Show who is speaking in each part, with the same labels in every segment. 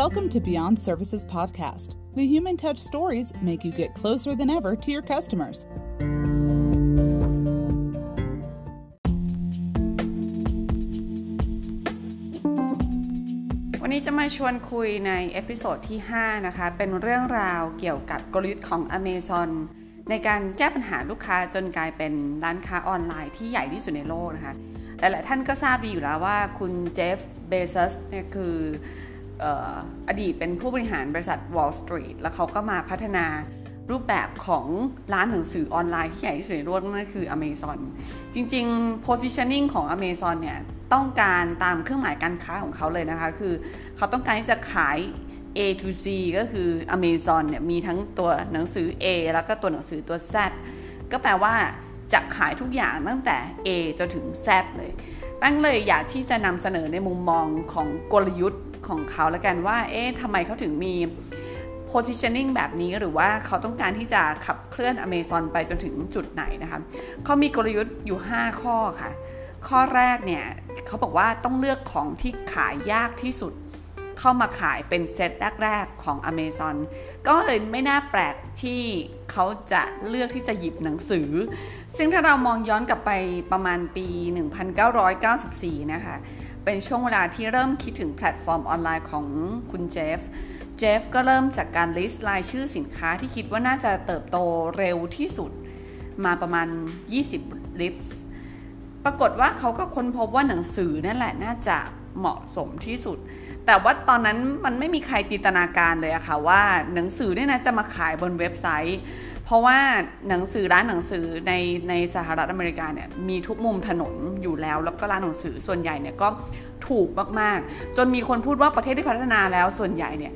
Speaker 1: Welcome to Beyond Services Podcast. The human touch stories make you get closer than ever to your customers.
Speaker 2: วันนี้จะมาชวนคุยในเอพิโซดที่ 5 นะคะ เป็นเรื่องราวเกี่ยวกับกลยุทธ์ของ Amazon ในการแก้ปัญหาลูกค้าจนกลายเป็นร้านค้าออนไลน์ที่ใหญ่ที่สุดในโลกนะคะ หลายๆท่านก็ทราบดีอยู่แล้วว่าคุณเจฟ เบซัสเนี่ยคือ อดีตเป็นผู้บริหารบริษัท Wall Street แล้วเขาก็มาพัฒนารูปแบบของร้านหนังสือออนไลน์ที่ใหญ่ที่สุดในโลกนั่นคือ Amazon จริง ๆ positioning ของ Amazon เนี่ยต้องการตามเครื่องหมายการค้าของเขาเลยนะคะ คือเขาต้องการที่จะขาย A to Z ก็คือ Amazon เนี่ยมีทั้งตัวหนังสือ A แล้วก็ตัวหนังสือตัว Z ก็แปลว่าจะขายทุกอย่างตั้งแต่ A จนถึง Z เลยแป้งเลยอยากที่จะนำเสนอในมุมมองของกลยุทธ์ ของเขาแล้วกันว่า เอ๊ะทำไมเขาถึงมี positioning แบบนี้หรือว่าเขาต้องการที่จะขับเคลื่อน Amazon ไปจนถึงจุดไหนนะคะเขามีกลยุทธ์อยู่ 5 ข้อค่ะ ข้อแรกเนี่ยเขาบอกว่าต้องเลือกของที่ขายยากที่สุด เข้ามาขายเป็นเซตแรก ๆ ของ Amazon ก็เลยไม่น่าแปลกที่เขาจะเลือกที่จะหยิบหนังสือ ซึ่งถ้าเรามองย้อนกลับไปประมาณปี 1994 นะคะ เป็นช่วงเวลาที่เริ่มคิดถึงแพลตฟอร์มออนไลน์ของคุณเจฟ เจฟก็เริ่มจากการ list รายชื่อสินค้าที่คิดว่าน่าจะเติบโตเร็วที่สุดมาประมาณ 20 list ปรากฏว่าเขาก็ค้นพบว่าหนังสือนั่นแหละน่าจะ เหมาะสมที่สุด แต่ว่าตอนนั้นมันไม่มีใครจินตนาการเลยอะค่ะว่าหนังสือเนี่ยนะจะมาขายบนเว็บไซต์ เพราะว่าหนังสือร้านหนังสือในในสหรัฐอเมริกาเนี่ยมีทุกมุมถนนอยู่แล้ว แล้วก็ร้านหนังสือส่วนใหญ่เนี่ยก็ถูกมากๆ จนมีคนพูดว่าประเทศที่พัฒนาแล้วส่วนใหญ่เนี่ย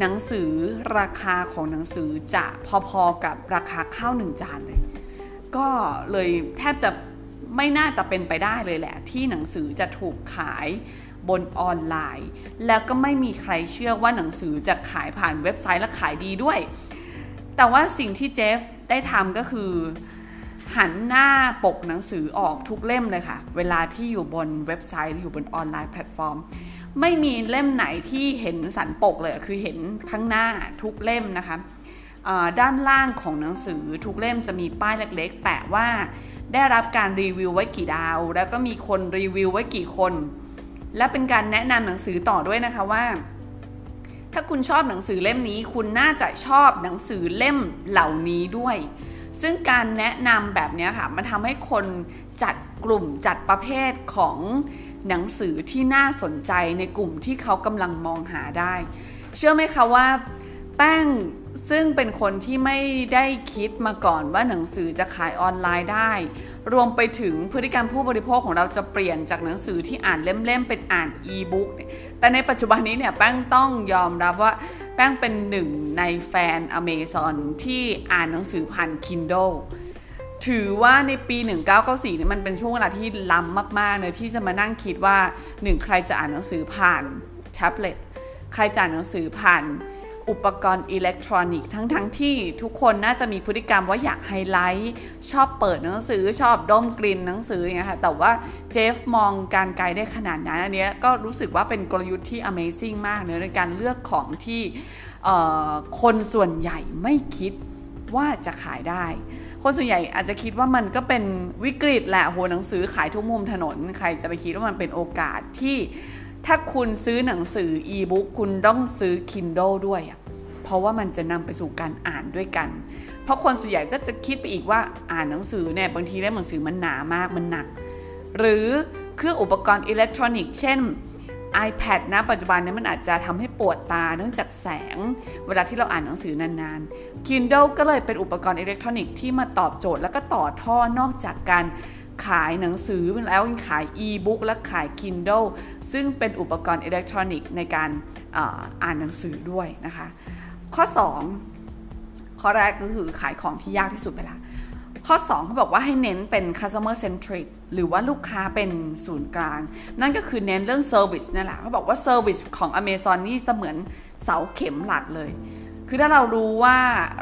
Speaker 2: หนังสือราคาของหนังสือจะพอๆกับราคาข้าวหนึ่งจานเลย ก็เลยแทบจะ ไม่น่าจะเป็นไปได้เลยแหละ ที่หนังสือจะถูกขายบนออนไลน์ แล้วก็ไม่มีใครเชื่อว่าหนังสือจะขายผ่านเว็บไซต์และขายดีด้วย แต่ว่าสิ่งที่เจฟได้ทำก็คือ หันหน้าปกหนังสือออกทุกเล่มเลยค่ะ เวลาที่อยู่บนเว็บไซต์อยู่บนออนไลน์แพลตฟอร์ม ไม่มีเล่มไหนที่เห็นสันปกเลยคือเห็นข้างหน้าทุกเล่มนะคะด้านล่างของหนังสือทุกเล่มจะมีป้ายเล็กๆ แปะว่า ได้รับการรีวิวไว้กี่ดาว แล้วก็มีคนรีวิวไว้กี่คน และเป็นการแนะนำหนังสือต่อด้วยนะคะว่า ถ้าคุณชอบหนังสือเล่มนี้ คุณน่าจะชอบหนังสือเล่มเหล่านี้ด้วย ซึ่งการแนะนำแบบนี้ค่ะมันทำให้คนจัดกลุ่มจัดประเภทของหนังสือที่น่าสนใจในกลุ่มที่เขากำลังมองหาได้ เชื่อไหมคะว่า แป้งซึ่งเป็นคนที่ไม่ได้คิดมาก่อนว่าหนังสือจะขายออนไลน์ได้ รวมไปถึงพฤติกรรมผู้บริโภคของเราจะเปลี่ยนจากหนังสือที่อ่านเล่มๆเป็นอ่านอีบุ๊กแต่ในปัจจุบันนี้เนี่ยแป้งต้องยอมรับว่าแป้งเป็นหนึ่งในแฟนอเมซอนที่อ่านหนังสือผ่าน Kindle ถือว่าในปี 1994นี่มันเป็นช่วงเวลาที่ล้ำมากๆเลยที่จะมานั่งคิดว่าหนึ่งใครจะอ่านหนังสือผ่านแท็บเล็ตใครจะอ่านหนังสือผ่าน อุปกรณ์อิเล็กทรอนิกส์ทั้งๆทที่ทุกคนน่าจะมีพฤติกรรมว่าอยากไฮไลท์ชอบเปิดหนังสือชอบดมกลิ่นหนังสืออย่างเงี้ยค่ะแต่ว่าเจฟมองการไกลได้ขนาดนั้นอันนี้ก็รู้สึกว่าเป็นกลยุทธ์ที่ Amazing มากเลยในการเลือกของที่คนส่วนใหญ่ไม่คิดว่าจะขายได้ คนส่วนใหญ่อาจจะคิดว่ามันก็เป็นวิกฤตแหละโหหนังสือขายทุกมุมถนน ใครจะไปคิดว่ามันเป็นโอกาสที่ ถ้าคุณซื้อหนังสืออีบุ๊กคุณต้องซื้อ Kindle ด้วยอะเพราะว่ามันจะนำไปสู่การอ่านด้วยกัน เพราะคนส่วนใหญ่ก็จะคิดไปอีกว่าอ่านหนังสือเนี่ยบางทีเล่มหนังสือมันหนามากมันหนัก หรือเครื่องอุปกรณ์อิเล็กทรอนิกส์เช่น iPad นะปัจจุบันนี้มันอาจจะทำให้ปวดตาเนื่องจากแสง เวลาที่เราอ่านหนังสือนานๆ Kindle ก็เลยเป็นอุปกรณ์อิเล็กทรอนิกส์ที่มาตอบโจทย์ แล้วก็ต่อท่อนอกจากการ ขายหนังสือแล้วขายอีบุ๊กและขาย Kindle ซึ่งเป็นอุปกรณ์อิเล็กทรอนิกส์ในการอ่านหนังสือด้วยนะคะ ข้อ 2 ข้อแรกก็คือขายของที่ยากที่สุดไปละข้อ 2เขาบอกว่าให้เน้นเป็น customer centric หรือว่าลูกค้าเป็นศูนย์กลาง นั่นก็คือเน้นเรื่อง service นั่นแหละเขาบอกว่า service ของ Amazon นี่เสมือนเสาเข็มหลักเลย คือถ้าเรารู้ว่า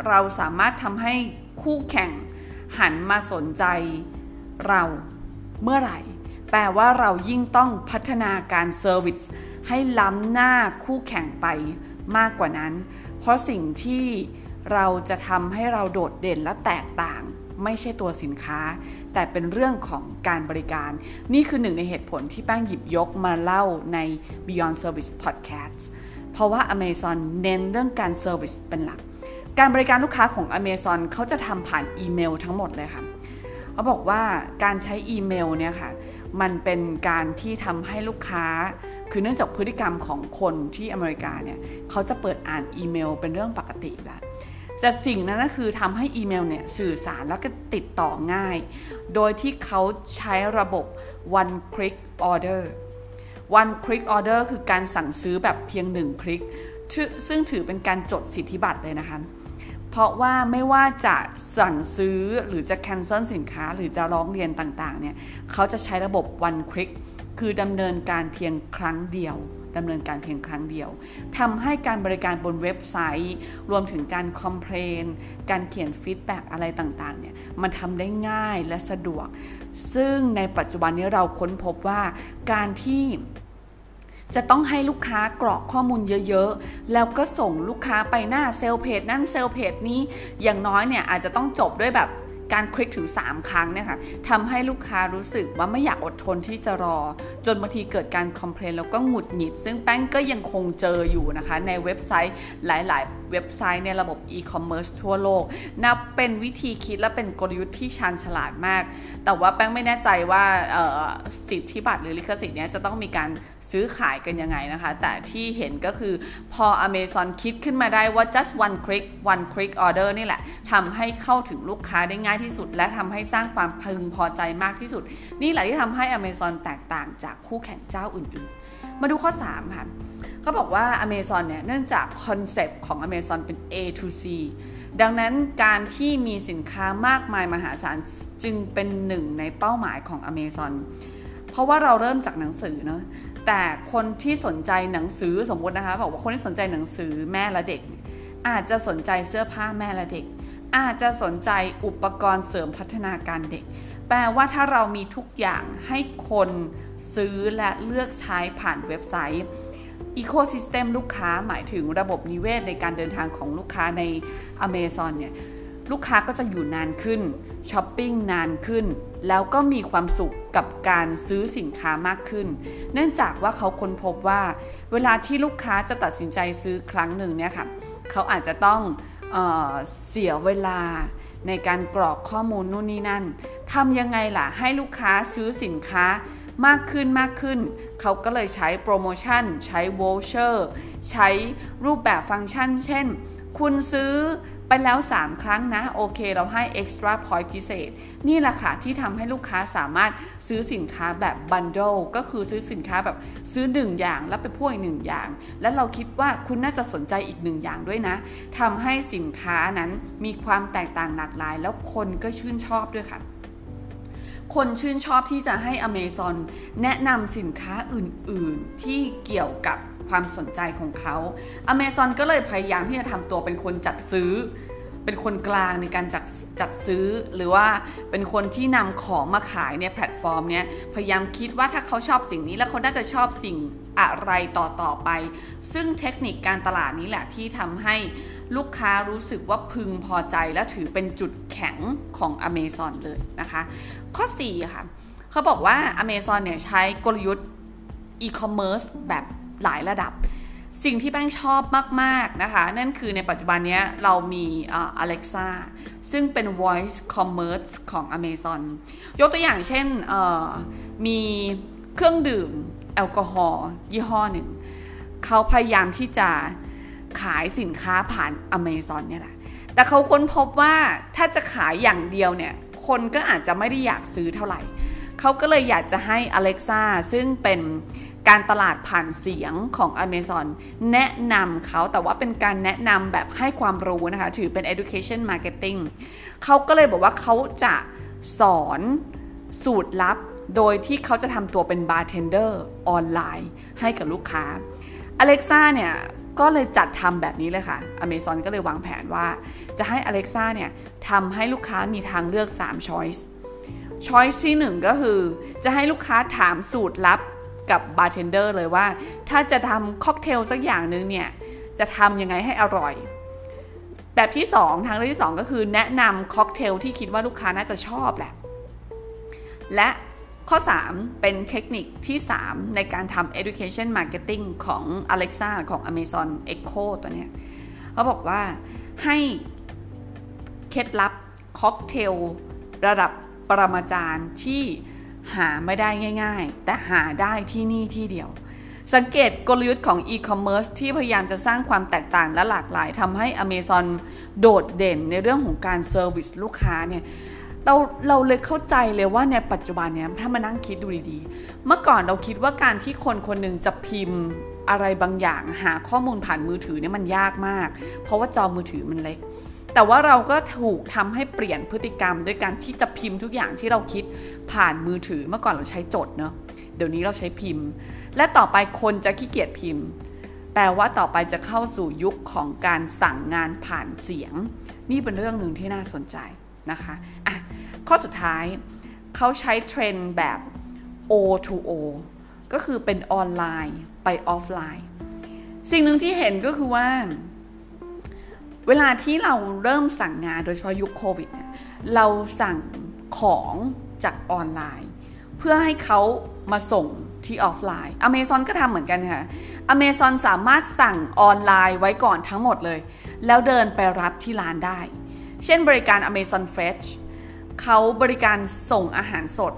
Speaker 2: เราสามารถทำให้คู่แข่งหันมาสนใจ เราเมื่อไหร่ แปลว่าเรายิ่งต้องพัฒนาการ service ให้ล้ำหน้าคู่แข่งไปมากกว่านั้น เพราะสิ่งที่เราจะทำให้เราโดดเด่นและแตกต่าง ไม่ใช่ตัวสินค้า แต่เป็นเรื่องของการบริการ นี่คือหนึ่งในเหตุผลที่แป้งหยิบยกมาเล่าใน Beyond Service Podcast เพราะว่า Amazon เน้นเรื่องการ service เป็นหลัก การบริการลูกค้าของ Amazon เขาจะทำผ่านอีเมลทั้งหมดเลยค่ะ เขาบอกว่าการใช้อีเมลเนี่ยค่ะมันเป็นการที่ทำให้ลูกค้า คือเนื่องจากพฤติกรรมของคนที่อเมริกาเนี่ยเขาจะเปิดอ่านอีเมลเป็นเรื่องปกติแล้วแต่สิ่งนั้นก็คือทำให้อีเมลเนี่ยสื่อสารแล้วก็ติดต่อง่าย โดยที่เขาใช้ระบบ one click order one click order คือการสั่งซื้อแบบเพียงหนึ่งคลิก ซึ่งถือเป็นการจดสิทธิบัตรเลยนะคะ เพราะว่าไม่ว่าจะสั่งซื้อหรือจะ cancel สินค้าหรือจะร้องเรียนต่างๆเนี่ยเขาจะใช้ระบบ one click คือดำเนินการเพียงครั้งเดียวดำเนินการเพียงครั้งเดียวทำให้การบริการบนเว็บไซต์ รวมถึงการ complain การเขียน feedback อะไรต่างๆเนี่ยมันทำได้ง่ายและสะดวก ซึ่งในปัจจุบันนี้เราค้นพบว่าการที่ จะต้องให้ลูกค้ากรอกข้อมูลเยอะๆ แล้วก็ส่งลูกค้าไปหน้าเซลเพจนั่นเซลเพจนี้ อย่างน้อยเนี่ยอาจจะต้องจบด้วยแบบการคลิกถึง 3 ครั้งเนี่ยค่ะทำให้ลูกค้ารู้สึกว่าไม่อยากอดทนที่จะรอ จนบางทีเกิดการคอมเพลนแล้วก็หงุดหงิด ซึ่งแป้งก็ยังคงเจออยู่นะคะ ในเว็บไซต์หลายๆ เว็บไซต์ในระบบอีคอมเมิร์ซทั่วโลก นับเป็นวิธีคิดและเป็นกลยุทธ์ที่ชาญฉลาดมาก แต่ว่าแป้งไม่แน่ใจว่าสิทธิบัตรหรือลิขสิทธิ์เนี้จะต้องมีการ ซื้อขายกันยังไงนะคะ แต่ที่เห็นก็คือพอ Amazon คิดขึ้นมาได้ว่า just one click one click order นี่แหละทำให้เข้าถึงลูกค้าได้ง่ายที่สุด และทำให้สร้างความพึงพอใจมากที่สุด นี่แหละที่ทำให้ Amazon แตกต่างจากคู่แข่งเจ้าอื่นๆ มาดูข้อ 3 ค่ะเขาบอกว่า Amazon เนี่ยเนื่องจากคอนเซปต์ของ Amazon เป็น A to C ดังนั้นการที่มีสินค้ามากมายมหาศาลจึงเป็นหนึ่งในเป้าหมายของ Amazon เพราะว่าเราเริ่มจากหนังสือเนาะ แต่คนที่สนใจหนังสือสมมตินะคะบอกว่าคนที่สนใจหนังสือแม่และเด็ก อาจจะสนใจเสื้อผ้าแม่และเด็ก อาจจะสนใจอุปกรณ์เสริมพัฒนาการเด็ก แปลว่าถ้าเรามีทุกอย่างให้คนซื้อและเลือกใช้ผ่านเว็บไซต์อีโคซิสเต็มลูกค้าหมายถึงระบบนิเวศในการเดินทางของลูกค้าในอเมซอนเนี่ย ลูกค้าก็จะอยู่นานขึ้นช้อปปิ้งนานขึ้น แล้วก็มีความสุขกับการซื้อสินค้ามากขึ้น เนื่องจากว่าเขาค้นพบว่า เวลาที่ลูกค้าจะตัดสินใจซื้อครั้งหนึ่งเนี่ยค่ะเขาอาจจะต้องเออเสียเวลาในการกรอกข้อมูลนู่นนี่นั่นทำยังไงล่ะให้ลูกค้าซื้อสินค้ามากขึ้นมากขึ้น เขาก็เลยใช้โปรโมชั่น ใช้ voucher ใช้รูปแบบฟังก์ชัน เช่น คุณซื้อ ไปแล้ว 3 ครั้งนะ โอเค เราให้ extra point พิเศษ นี่แหละค่ะ ที่ทำให้ลูกค้าสามารถซื้อสินค้าแบบ bundle ก็คือซื้อสินค้าแบบซื้อ 1 อย่างแล้วไปพ่วงอีกหนึ่งอย่าง แล้วเราคิดว่าคุณน่าจะสนใจอีกหนึ่งอย่างด้วยนะทำให้สินค้านั้นมีความแตกต่างหลากหลาย แล้วคนก็ชื่นชอบด้วยค่ะ คนชื่นชอบที่จะให้ Amazon แนะนำสินค้าอื่น ๆ ที่เกี่ยวกับความสนใจของเขา Amazon ก็เลยพยายามที่จะทำตัวเป็นคนจัดซื้อ เป็นคนกลางในการจัดจัดซื้อ หรือว่าเป็นคนที่นำของมาขายในแพลตฟอร์มเนี้ยพยายามคิดว่าถ้าเขาชอบสิ่งนี้แล้วเขาน่าจะชอบสิ่งอะไรต่อต่อไป ซึ่งเทคนิคการตลาดนี้แหละที่ทำให้ ลูกค้ารู้สึกว่าพึงพอใจและถือเป็นจุดแข็งของ Amazon เลยนะคะ ข้อ 4 ค่ะ เขาบอกว่า Amazon เนี่ยใช้กลยุทธ์อีคอมเมิร์ซแบบหลายระดับ สิ่งที่แป้งชอบมาก ๆ นะคะ นั่นคือในปัจจุบันนี้เรามี Alexa ซึ่งเป็น voice commerce ของ Amazon ยกตัวอย่างเช่นมีเครื่องดื่มแอลกอฮอล์ยี่ห้อหนึ่ง เขาพยายามที่จะ ขายสินค้าผ่าน Amazon เนี่ยแหละ แต่เขาค้นพบว่าถ้าจะขายอย่างเดียวเนี่ย คนก็อาจจะไม่ได้อยากซื้อเท่าไหร่ เขาก็เลยอยากจะให้ Alexa ซึ่งเป็นการตลาดผ่านเสียงของ Amazon แนะนำเขาแต่ว่าเป็นการแนะนำแบบให้ความรู้นะคะ ถือเป็น education marketing เขาก็เลยบอกว่าเขาจะสอนสูตรลับ โดยที่เขาจะทำตัวเป็นบาร์เทนเดอร์ออนไลน์ให้กับลูกค้า Alexa เนี่ย ก็เลยจัดทำแบบนี้เลยค่ะ Amazon ก็เลยวางแผนว่า จะให้ Alexa เนี่ยทำให้ลูกค้ามีทางเลือก 3 choice choice ที่หนึ่งก็คือ จะให้ลูกค้าถามสูตรลับกับบาร์เทนเดอร์เลยว่า ถ้าจะทำค็อกเทลสักอย่างหนึ่งเนี่ย จะทำยังไงให้อร่อย แบบที่สองทางเลือกที่สองก็คือแนะนำค็อกเทลที่คิดว่าลูกค้าน่าจะชอบแหละ และ ข้อ 3 เป็นเทคนิคที่ 3 ในการทำ education marketing ของ Alexa ของ Amazon Echo ตัวเนี้ยเขาบอกว่าให้เคล็ดลับค็อกเทลระดับปรมาจารย์ที่หาไม่ได้ง่าย ๆ แต่หาได้ที่นี่ที่เดียว สังเกตกลยุทธ์ของ e-commerce ที่พยายามจะสร้างความแตกต่างและหลากหลายทำให้ Amazon โดดเด่นในเรื่องของการ service ลูกค้าเนี่ย เราเราเลยเข้าใจเลยว่าในปัจจุบันเนี้ยถ้ามานั่งคิดดูดีๆ เมื่อก่อนเราคิดว่าการที่คนคนหนึ่งจะพิมพ์อะไรบางอย่างหาข้อมูลผ่านมือถือเนี่ยมันยากมาก เพราะว่าจอมือถือมันเล็ก แต่ว่าเราก็ถูกทำให้เปลี่ยนพฤติกรรม ด้วยการที่จะพิมพ์ทุกอย่างที่เราคิดผ่านมือถือเมื่อก่อนเราใช้จดเนาะเดี๋ยวนี้เราใช้พิมพ์ และต่อไปคนจะขี้เกียจพิมพ์ แปลว่าต่อไปจะเข้าสู่ยุคของการสั่งงานผ่านเสียง นี่เป็นเรื่องหนึ่งที่น่าสนใจ นะคะอะข้อสุดท้ายเขาใช้เทรนด์แบบ O to O ก็คือเป็นออนไลน์ไปออฟไลน์ สิ่งหนึ่งที่เห็นก็คือว่า เวลาที่เราเริ่มสั่งงานโดยเฉพาะยุคโควิดเนี่ยเราสั่งของจากออนไลน์ เพื่อให้เขามาส่งที่ออฟไลน์ Amazon ก็ทำเหมือนกันค่ะ Amazon สามารถสั่งออนไลน์ไว้ก่อนทั้งหมดเลย แล้วเดินไปรับที่ร้านได้ เช่นบริการ Amazon Fresh เขาบริการส่งอาหารสด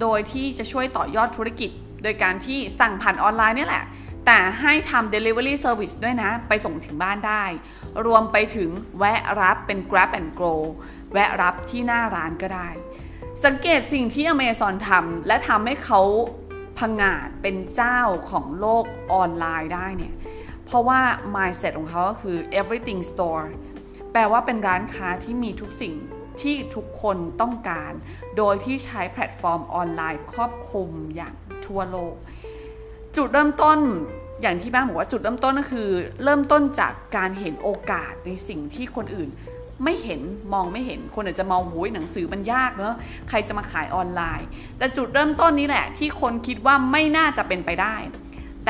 Speaker 2: โดยที่จะช่วยต่อยอดธุรกิจ โดยการที่สั่งผ่านออนไลน์นี่แหละ แต่ให้ทำ Delivery Service ด้วยนะ ไปส่งถึงบ้านได้ รวมไปถึงแวะรับเป็น Grab and Go แวะรับที่หน้าร้านก็ได้ สังเกตสิ่งที่ Amazon ทำและทำให้เขาผงาดเป็นเจ้าของโลกออนไลน์ได้เนี่ย เพราะว่า mindset ของเขาก็คือ everything store แปลว่าเป็นร้านค้าที่มีทุกสิ่งที่ทุกคนต้องการ โดยที่ใช้แพลตฟอร์มออนไลน์ครอบคลุมอย่างทั่วโลก จุดเริ่มต้นอย่างที่บ้านบอกว่าจุดเริ่มต้นก็คือ เริ่มต้นจากการเห็นโอกาสในสิ่งที่คนอื่น ไม่เห็นมองไม่เห็นคนอาจจะมองหูยหนังสือมันยากเนอะใครจะมาขายออนไลน์ แต่จุดเริ่มต้นนี้แหละ ที่คนคิดว่าไม่น่าจะเป็นไปได้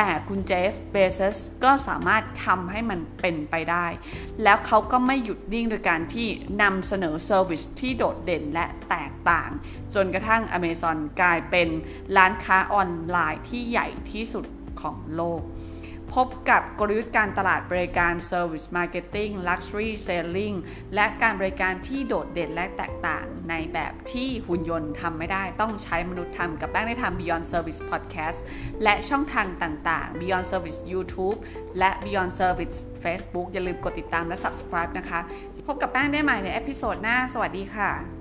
Speaker 2: แต่คุณ Jeff Bezos ก็สามารถทำให้มันเป็นไปได้ แล้วเขาก็ไม่หยุดนิ่งโดยการที่นำเสนอ service ที่โดดเด่นและแตกต่าง จนกระทั่ง Amazon กลายเป็นร้านค้าออนไลน์ที่ใหญ่ที่สุดของโลก พบกับกลยุทธ์การตลาดบริการ Service Marketing Luxury Selling และการบริการที่โดดเด่นและแตกต่างในแบบที่หุ่นยนต์ทำไม่ได้ต้องใช้มนุษย์ทำกับแป้งได้ทำ Beyond Service Podcast และช่องทางต่างๆ Beyond Service YouTube และ Beyond Service Facebook อย่าลืมกดติดตามและ Subscribe นะคะ พบกับแป้งได้ใหม่ในเอพิโซดหน้า สวัสดีค่ะ